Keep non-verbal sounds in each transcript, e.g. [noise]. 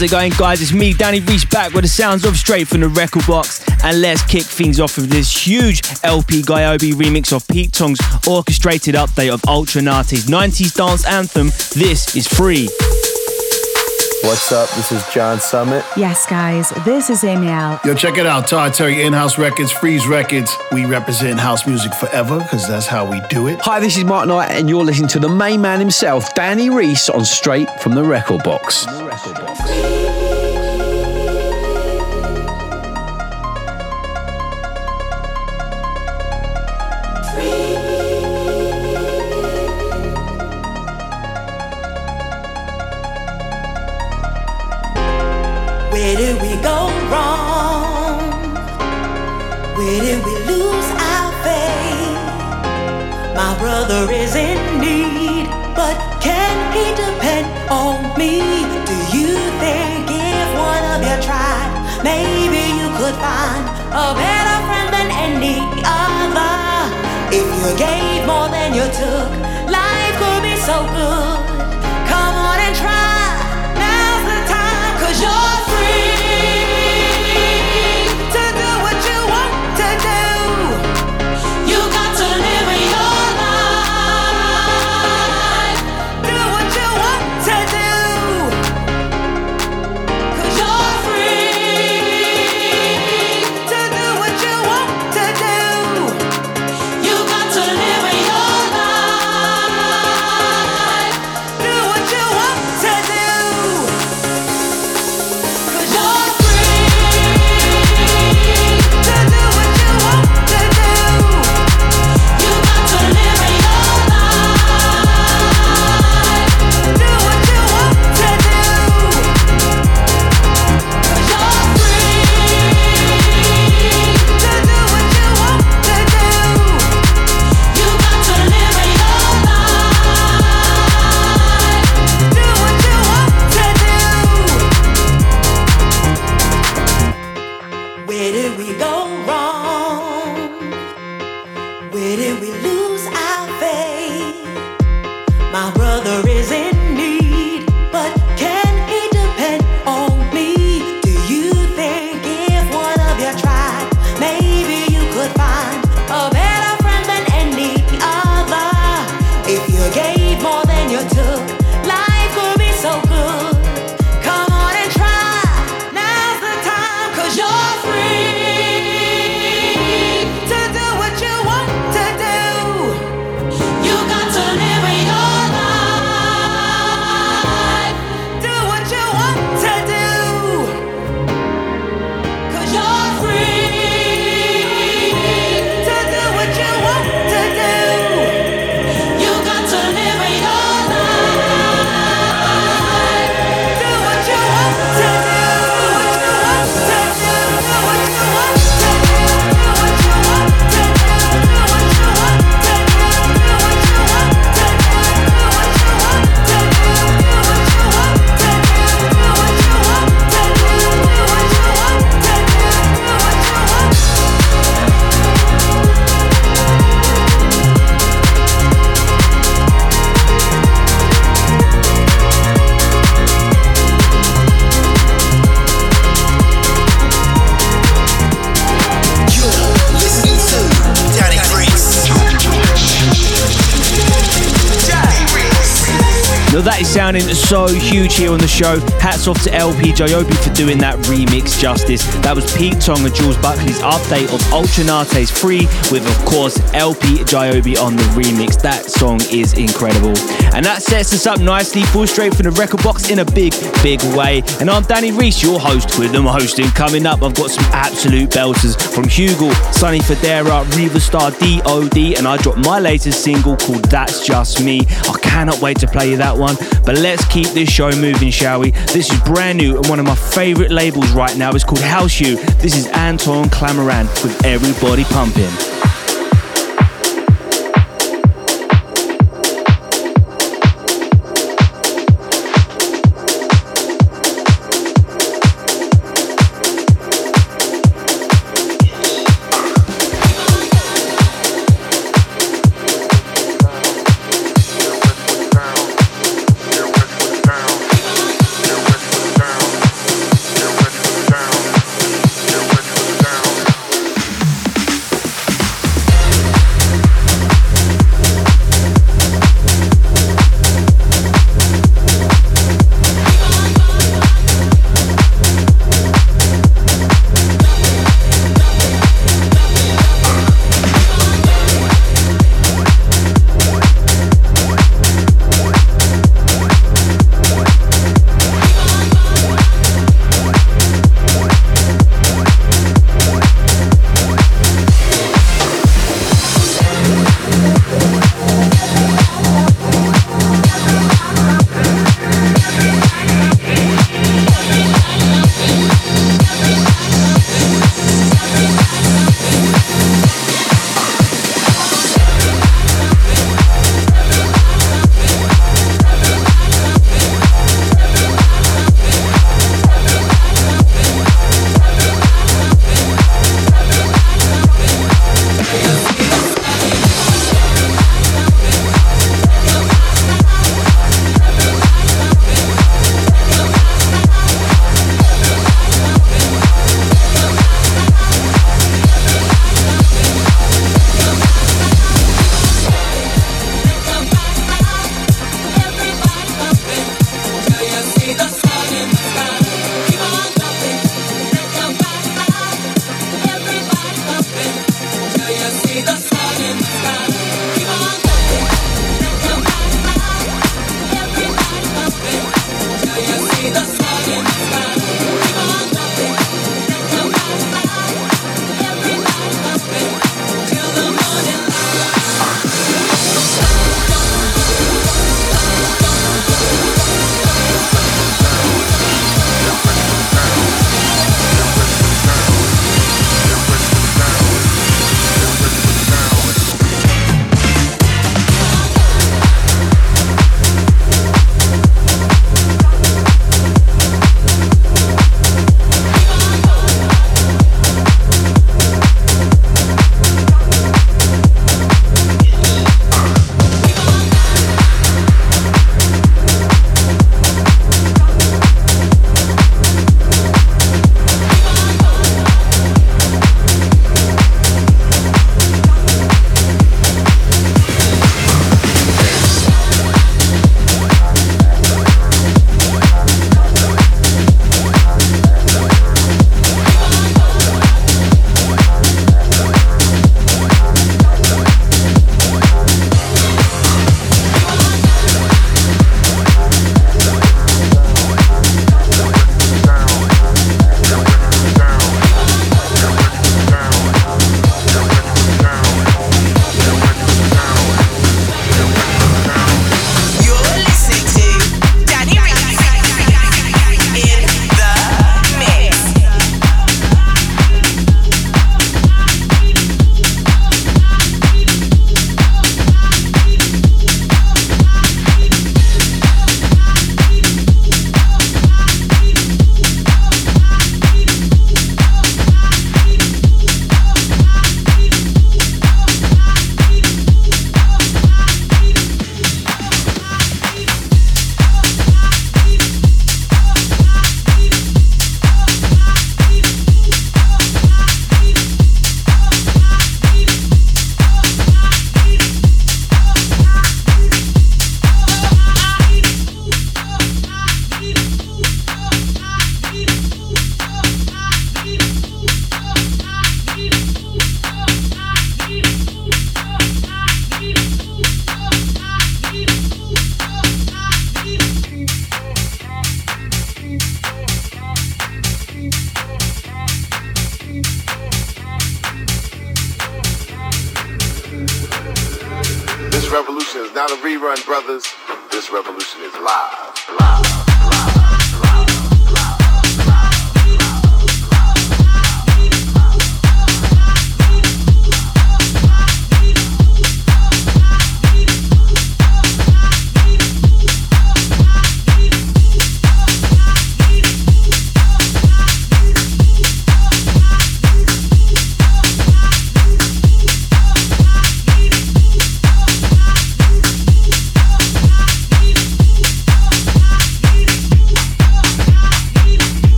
How's it going, guys? It's me, Danny Reese, back with the sounds of Straight from the Record Box. And let's kick things off with this huge LP Giobbi remix of Pete Tong's orchestrated update of Ultra Naté's 90s dance anthem. This is free. What's up? This is John Summit. Yes, guys, this is Amy L. Yo, check it out. Todd Terry, In House Records, Freeze Records. We represent house music forever because that's how we do it. Hi, this is Mark Knight, and you're listening to the main man himself, Danny Reese, on Straight from the Record Box. From the record box. Brother is in need, but can he depend on me? Do you think if one of you tried, maybe you could find a better friend than any other? If you gave more than you took, life could be so good. Sounding so huge here on the show. Hats off to LP Giobbi for doing that remix justice. That was Pete Tong and Jules Buckley's update of Ultra Naté's Free with, of course, LP Giobbi on the remix. That song is incredible. And that sets us up nicely, full straight from the record box in a big, big way. And I'm Danny Reese, your host with them hosting. Coming up, I've got some absolute belters from Hugo, Sonny Fodera, Riva Starr, DOD, and I dropped my latest single called That's Just Me. I cannot wait to play you that one. But let's keep this show moving, shall we? This is brand new and one of my favorite labels right now. It's called House You. This is Anton Clamaran with Everybody Pumping.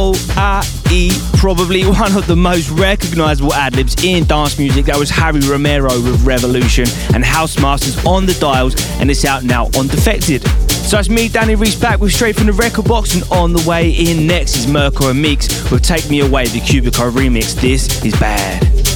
Oh, ah, probably one of the most recognizable ad libs in dance music. That was Harry Romero with Revolution and House Masters on the dials, and it's out now on Defected. So it's me, Danny Reese, back with Straight from the Record Box, and on the way in next is Mirko and Meex with Take Me Away, the Cubico remix. This is bad.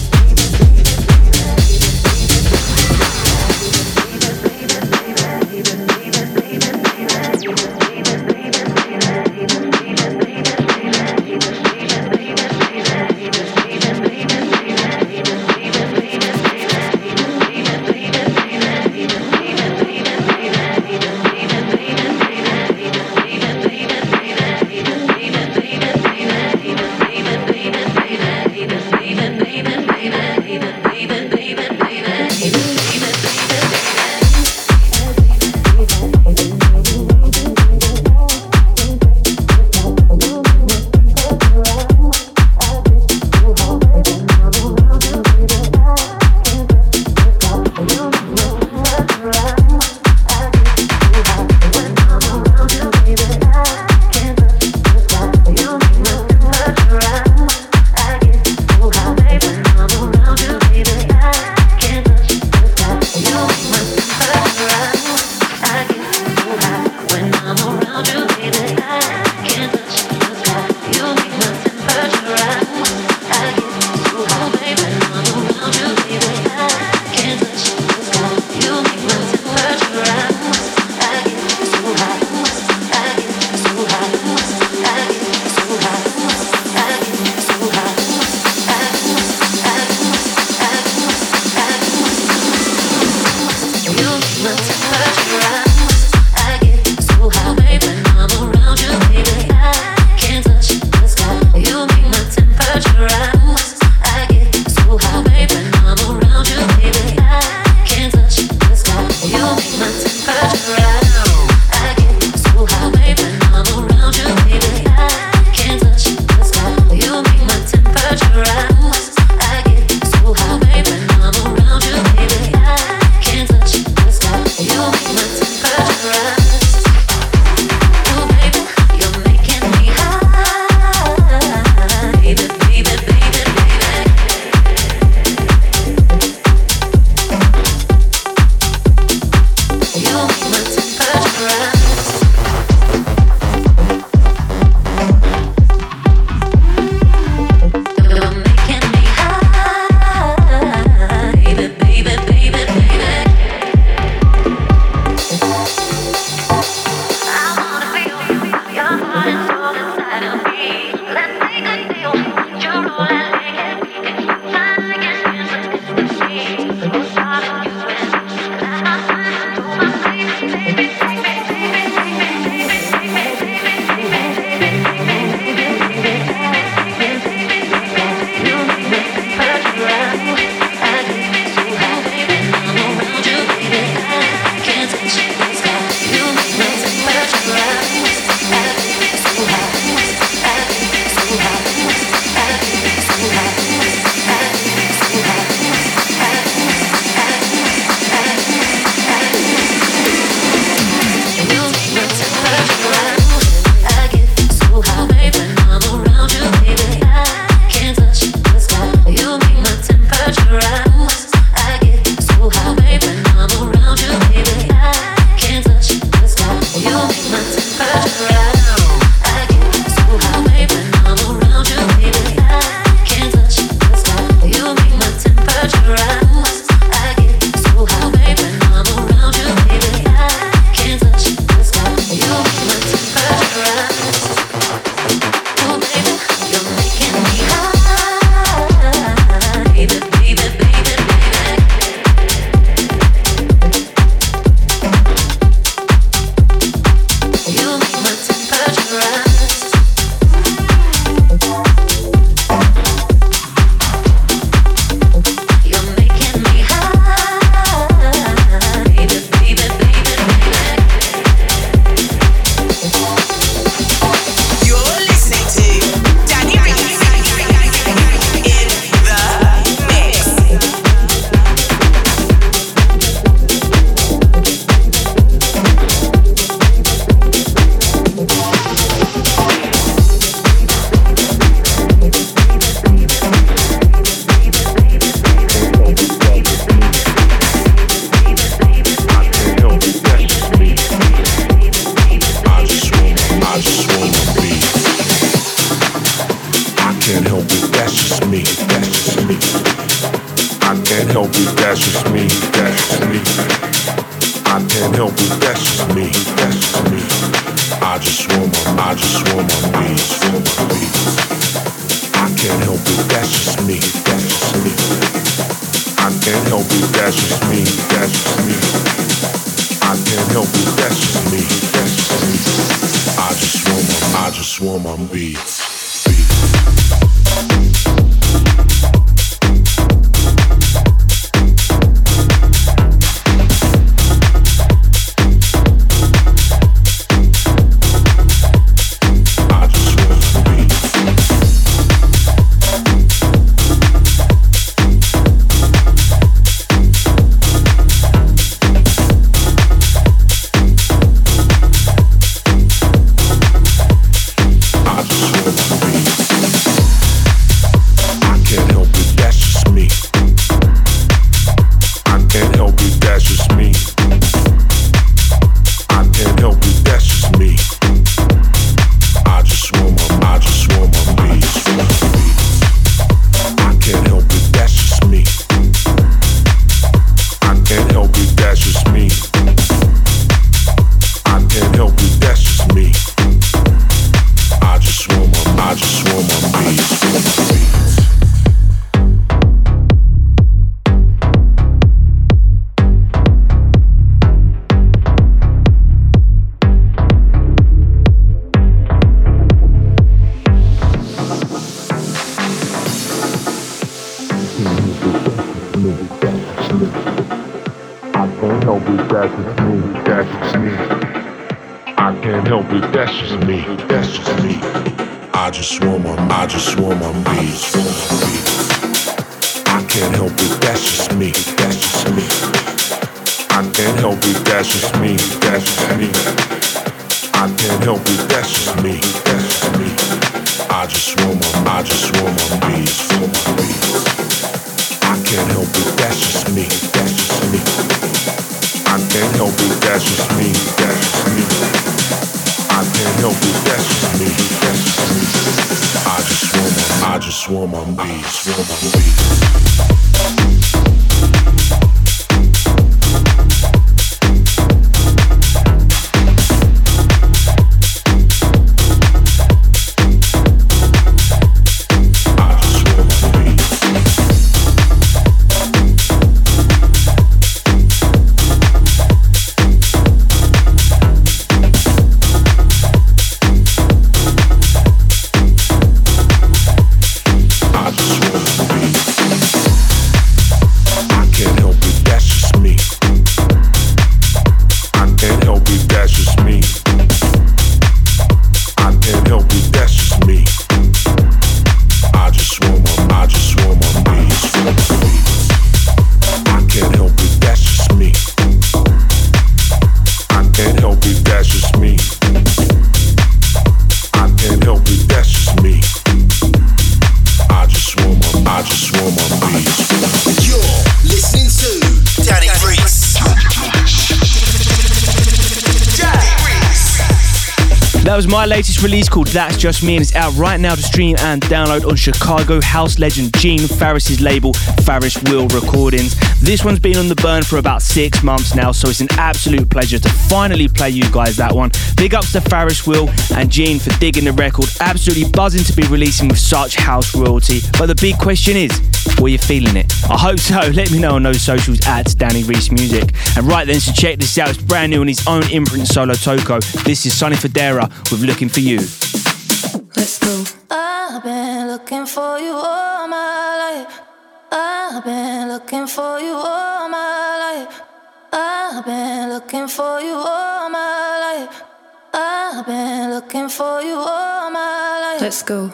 I can't help it, that's just me, that's just me. I can't help it, that's just me, that's just me. I can't help it, that's just me, that's just me. I just swam on, I just want my beats, want my beats. I can't help it, that's just me, that's just me. I just swam on, I just swam on these swimmer. I can't help it, that's just me, that's just me. I can't help it, that's just me, he dashes me. I can't help you, that's just me. That's just me. I just want my, I just want my beats. my violated release called That's Just Me and it's out right now to stream and download on Chicago house legend Gene Farris's label, Farris Wheel Recordings. This one's been on the burn for about six months now, so it's an absolute pleasure to finally play you guys that one. Big ups to Farris Wheel and Gene for digging the record. Absolutely buzzing to be releasing with such house royalty. But the big question is, were you feeling it? I hope so. [laughs] Let me know on those socials at Danny Reese Music. And right then, so check this out. It's brand new on his own imprint Solotoko. This is Sonny Fodera with Looking for You. Let's go. I've been looking for you all my life. I've been looking for you all my life. I've been looking for you all my life. I've been looking for you all my life. Let's go.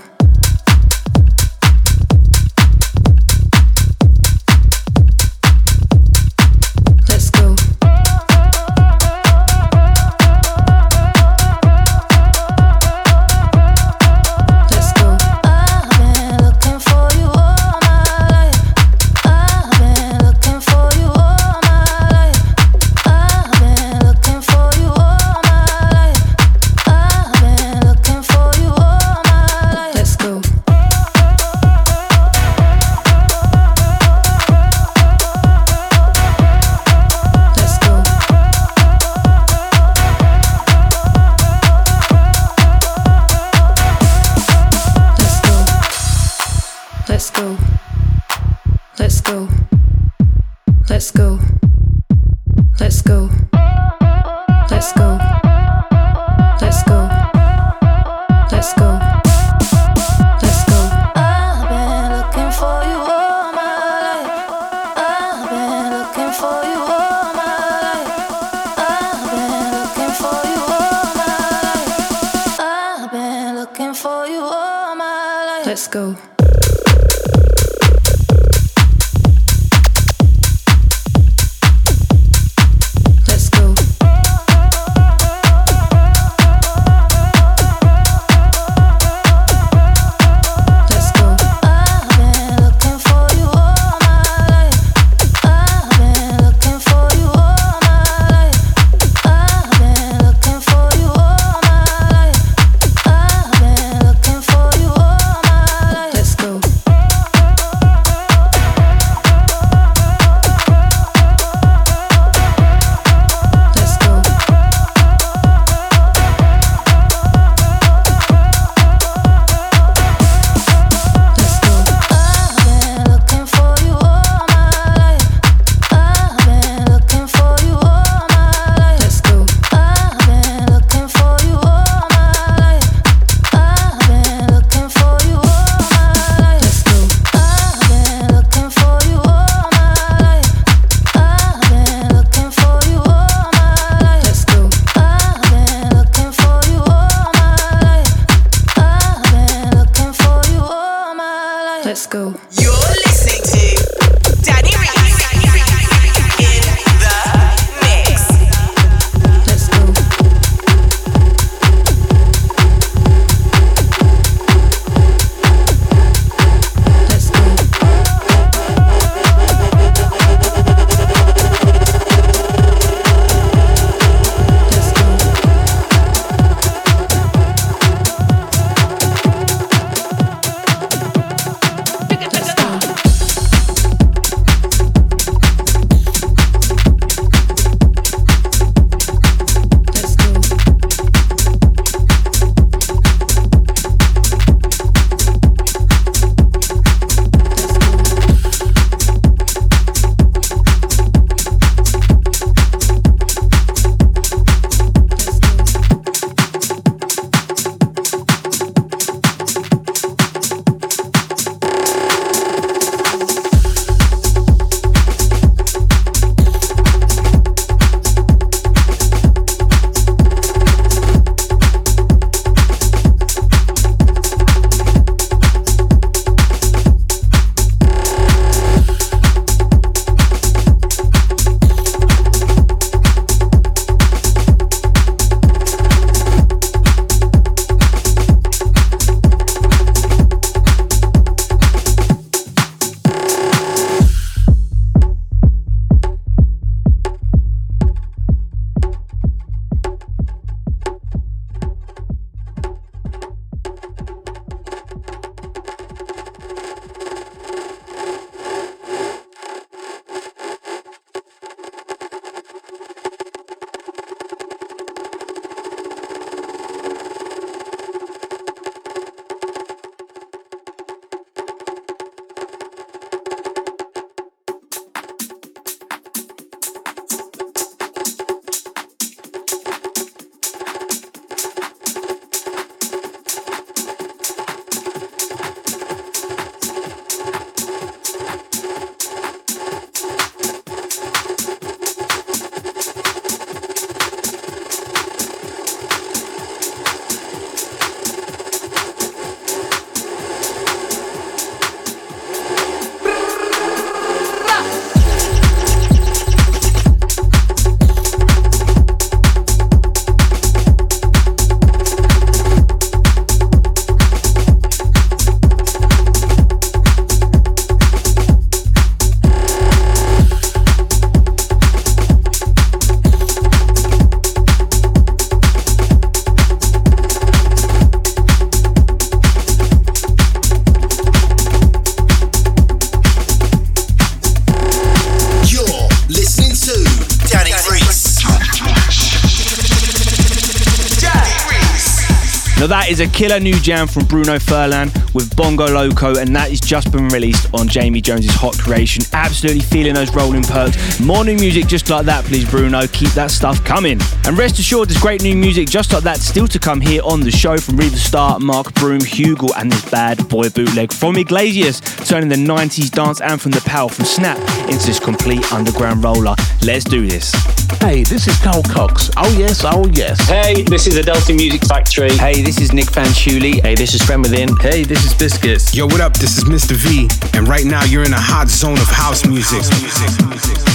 Let's is a killer new jam from Bruno Furlan with Bongo Loco, and that is just been released on Jamie Jones's Hot Creation. Absolutely feeling those rolling perks. More new music just like that, please, Bruno. Keep that stuff coming. And rest assured, there's great new music just like that still to come here on the show from Riva Starr, Mark Broom, Hugo, and this bad boy bootleg from Iglesias, turning the 90s dance anthem The Power from Snap into this complete underground roller. Let's do this. Hey, this is Carl Cox. Oh, yes, oh, yes. Hey, this is Adelphi Music Factory. Hey, this is Nick Fanciulli. Hey, this is Friend Within. Hey, this is Biscits. Yo, what up? This is Mr. V, and right now you're in a hot zone of house music. House music. Now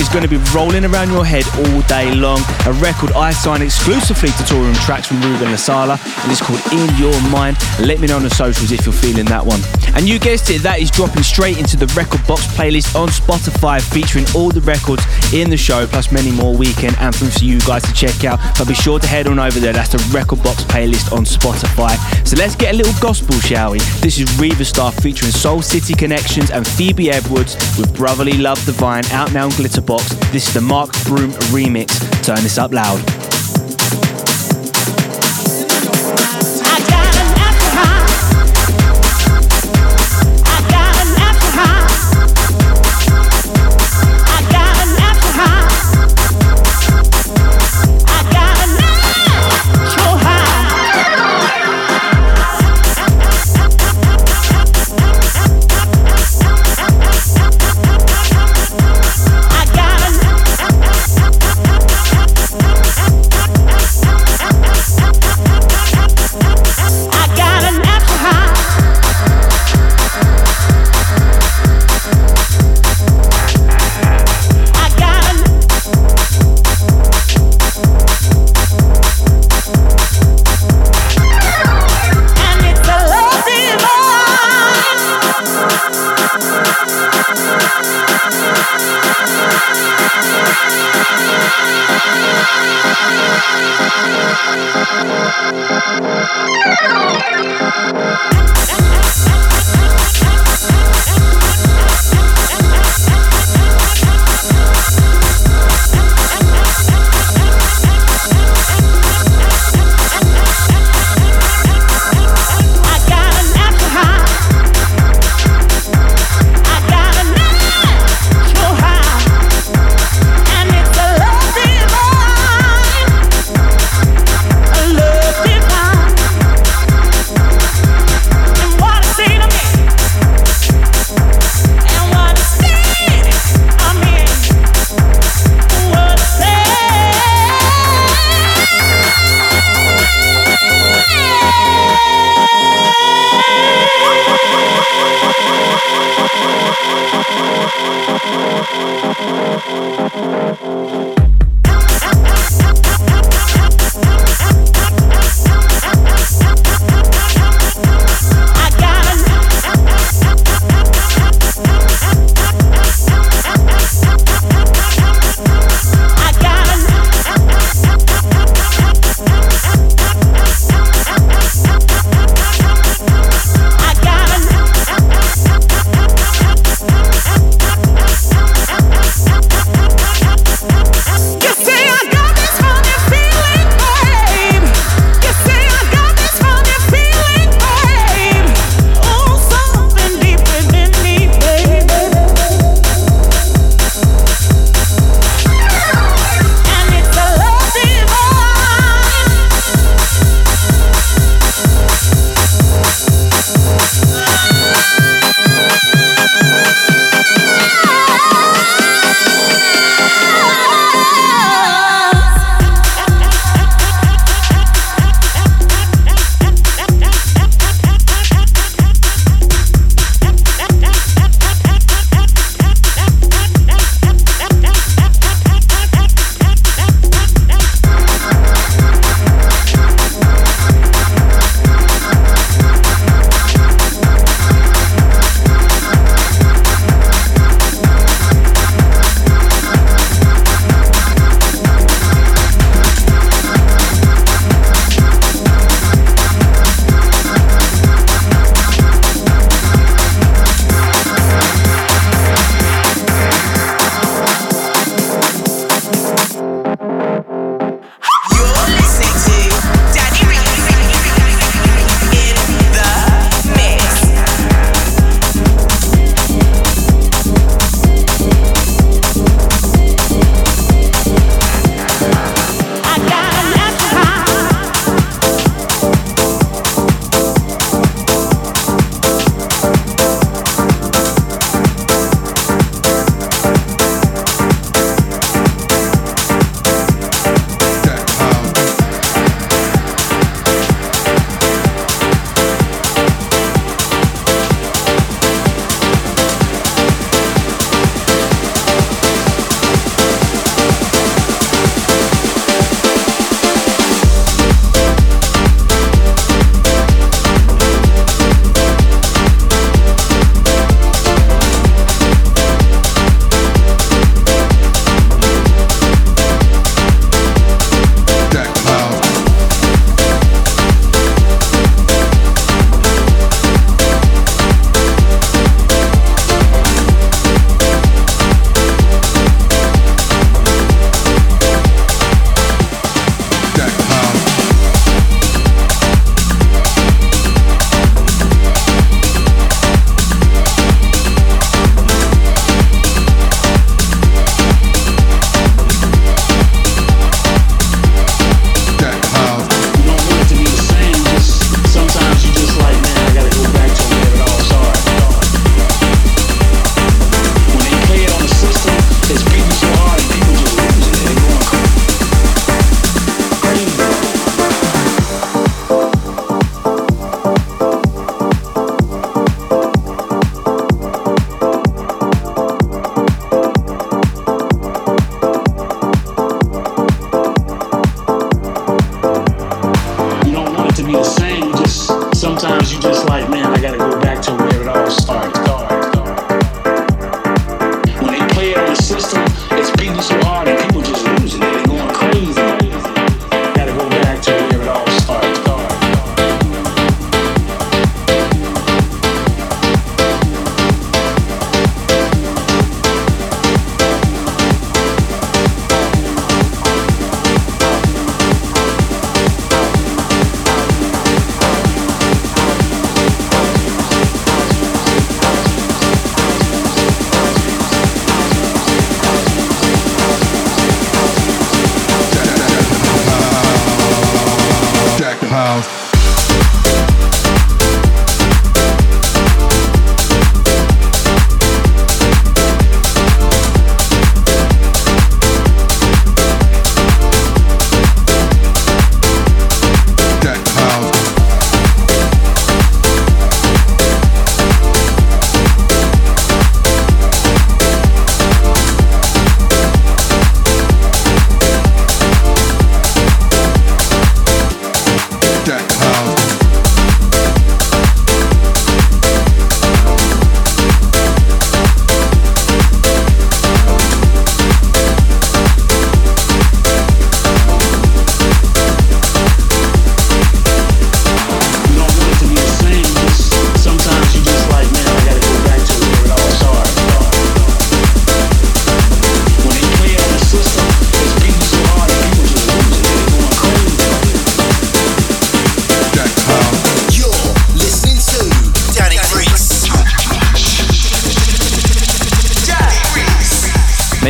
is going to be rolling around your head all day long. A record I signed exclusively to Toolroom tracks from Ruben Lasala, and it's called In Your Mind. Let me know on the socials if you're feeling that one. And you guessed it, that is dropping straight into the Record Box playlist on Spotify, featuring all the records in the show, plus many more weekend anthems for you guys to check out. But be sure to head on over there. That's the Record Box playlist on Spotify. So let's get a little gospel, shall we? This is Riva Starr featuring Soul City Connections and Phoebe Edwards with Brotherly Love Divine out now on Glitterbox. This is the Mark Broom remix. Turn this up loud.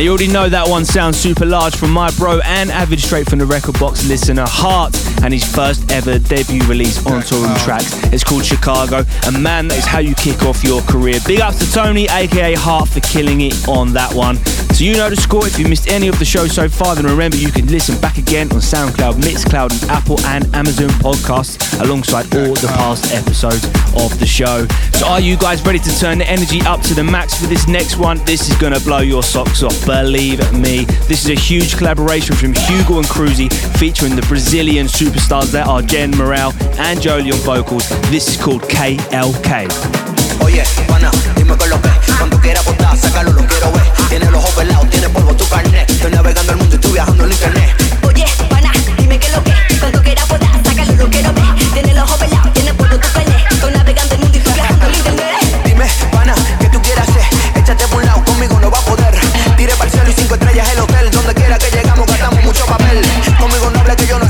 Already know that one sounds super large from my bro and avid straight from the record box listener Hart and his first ever debut release on Toolroom Tracks. It's called Chicago, and man, that is how you kick off your career. Big ups to Tony, aka Hart, for killing it on that one. So you know the score. If you missed any of the show so far, then remember you can listen back again on SoundCloud, Mixcloud, and Apple and Amazon podcasts alongside all the past episodes of the show. So are you guys ready to turn the energy up to the max for this next one? This is gonna blow your socks off, believe me. This is a huge collaboration from Hugo and Cruzy featuring the Brazilian superstars that are Jen Morale and Jolie on vocals. This is called KLK. Oye, pana, dime con lo que Cuando quiera botar, sácalo, lo quiero ver Tiene los ojos pelados, tiene polvo tu carnet. Estoy navegando el mundo, estoy viajando en internet. Oye, pana, dime que lo que Cuando quiera botar, sácalo, lo quiero ver Tiene los ojos pelados, tiene polvo tu carnet. Estoy navegando el mundo y estoy viajando en internet. Dime, pana, ¿qué tú quieras hacer? Échate por un lado, conmigo no va a poder. Tire para el cielo y cinco estrellas el hotel. Donde quiera que llegamos gastamos mucho papel. Conmigo no hable que yo no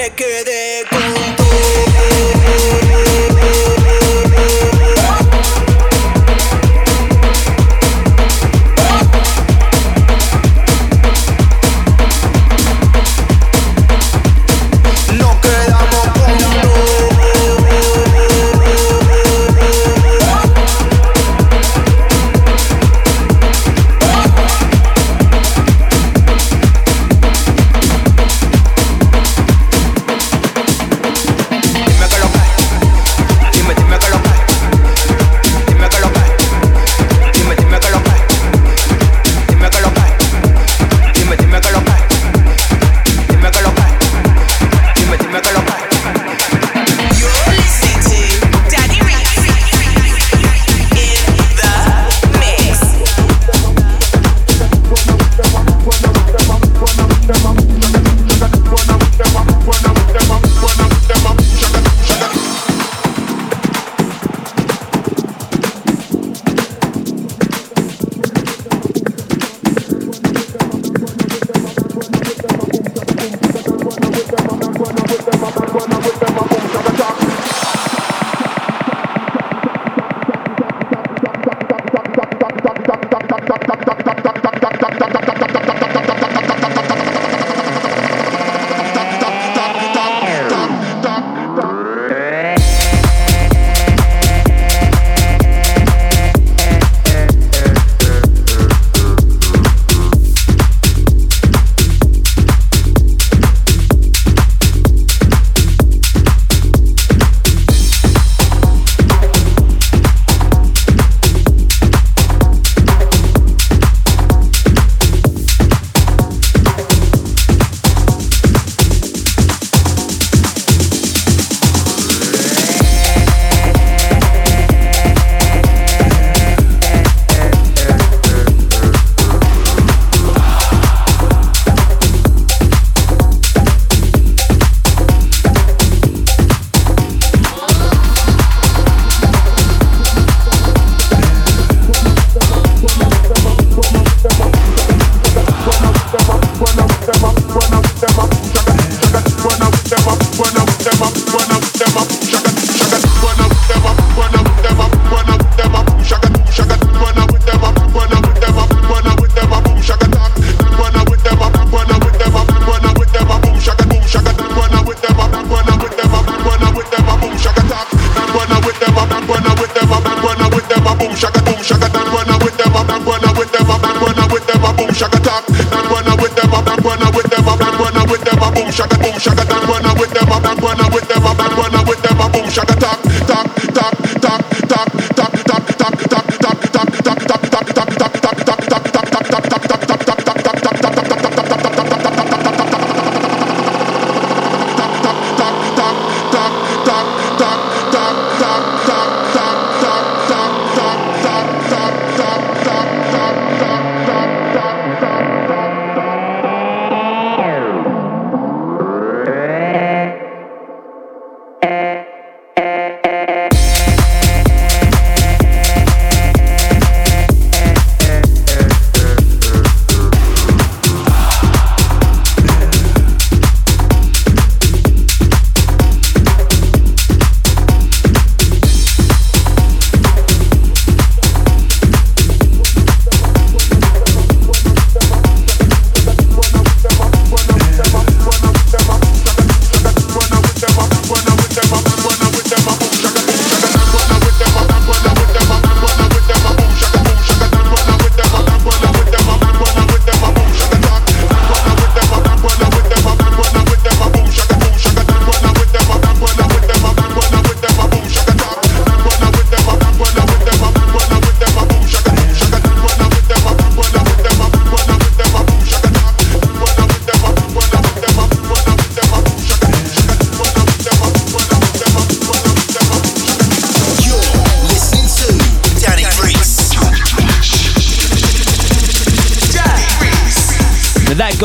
make it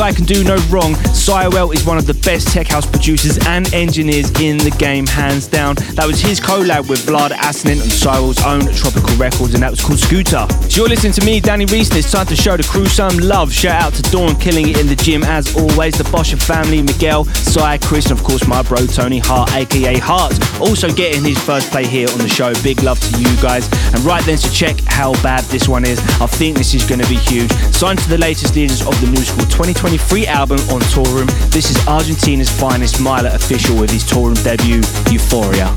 guy can do no wrong. Siwell is one of the best tech house producers and engineers in the game, hands down. That was his collab with Vlad Asnin on Siwell's own Tropical Records, and that was called Scooter. You're listening to me, Danny Reese, and it's time to show the crew some love. Shout out to Dawn, killing it in the gym as always. The Bosher family, Miguel, Cy, Chris, and of course my bro Tony Hart, aka Hart, also getting his first play here on the show. Big love to you guys. And right then, to check how bad this one is. I think this is going to be huge. Signed to the latest leaders of the New School 2023 album on Toolroom. This is Argentina's finest Myla official with his Toolroom debut, Euphoria.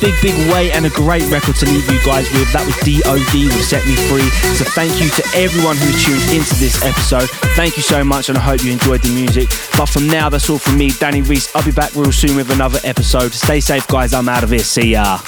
Big, big way and a great record to leave you guys with. That was DOD with Set Me Free. So thank you to everyone who tuned into this episode. Thank you so much and I hope you enjoyed the music. But from now, that's all from me, Danny Reese. I'll be back real soon with another episode. Stay safe, guys. I'm out of here. See ya.